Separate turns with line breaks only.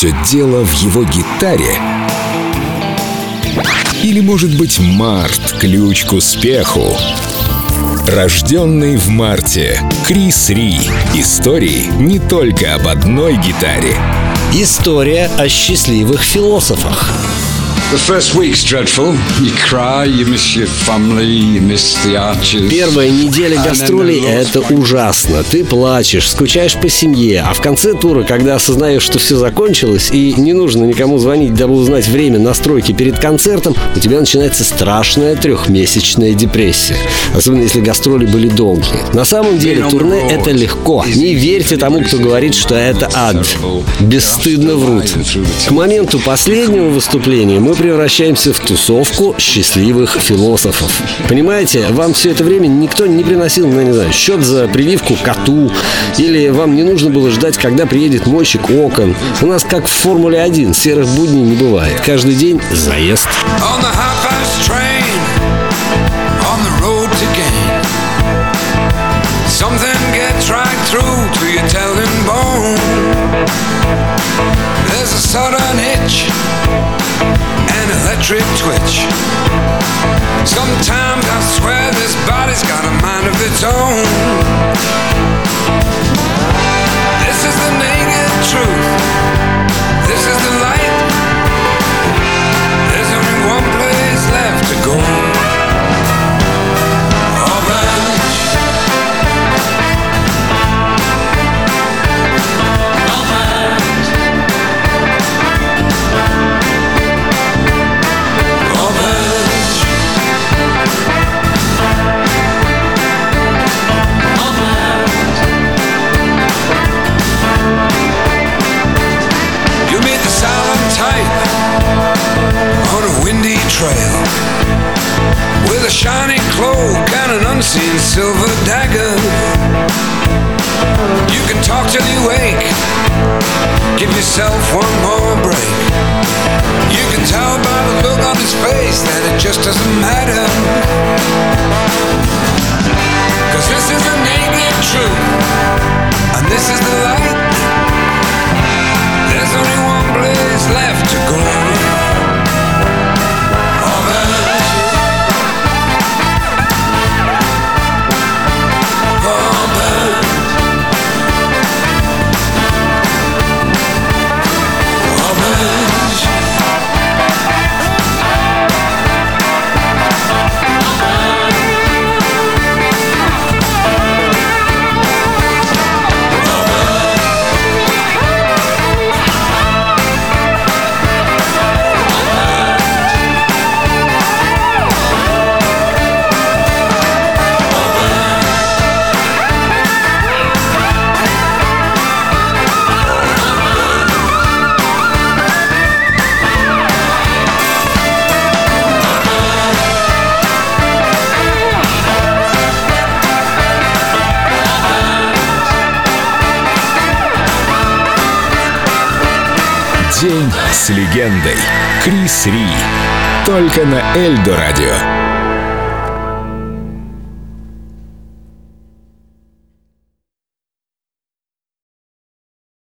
все дело в его гитаре? Или, может быть, март — ключ к успеху? Рожденный в марте. Крис Ри. Истории не только об одной гитаре.
История о счастливых философах. Первая неделя гастролей — это ужасно. Ты плачешь, скучаешь по семье, а в конце тура, когда осознаешь, что все закончилось и не нужно никому звонить, дабы узнать время настройки перед концертом, у тебя начинается страшная трехмесячная депрессия. Особенно если гастроли были долгие. На самом деле турне — это легко. Не верьте тому, кто говорит, что это ад. Бесстыдно врут. К моменту последнего выступления мы превращаемся в тусовку счастливых философов. Понимаете, вам все это время никто не приносил, ну, не знаю, счет за прививку коту, или вам не нужно было ждать, когда приедет мойщик окон. У нас как в Формуле 1, серых будней не бывает. Каждый день заезд. Something electric twitch. Sometimes I trail with a shiny cloak and an unseen silver dagger. You can talk till you wake, give yourself one more break. You can tell by the look on his face that it just doesn't matter. Cause this is the naked truth, and this is the
День с легендой. Крис Ри. Только на Эльдо радио.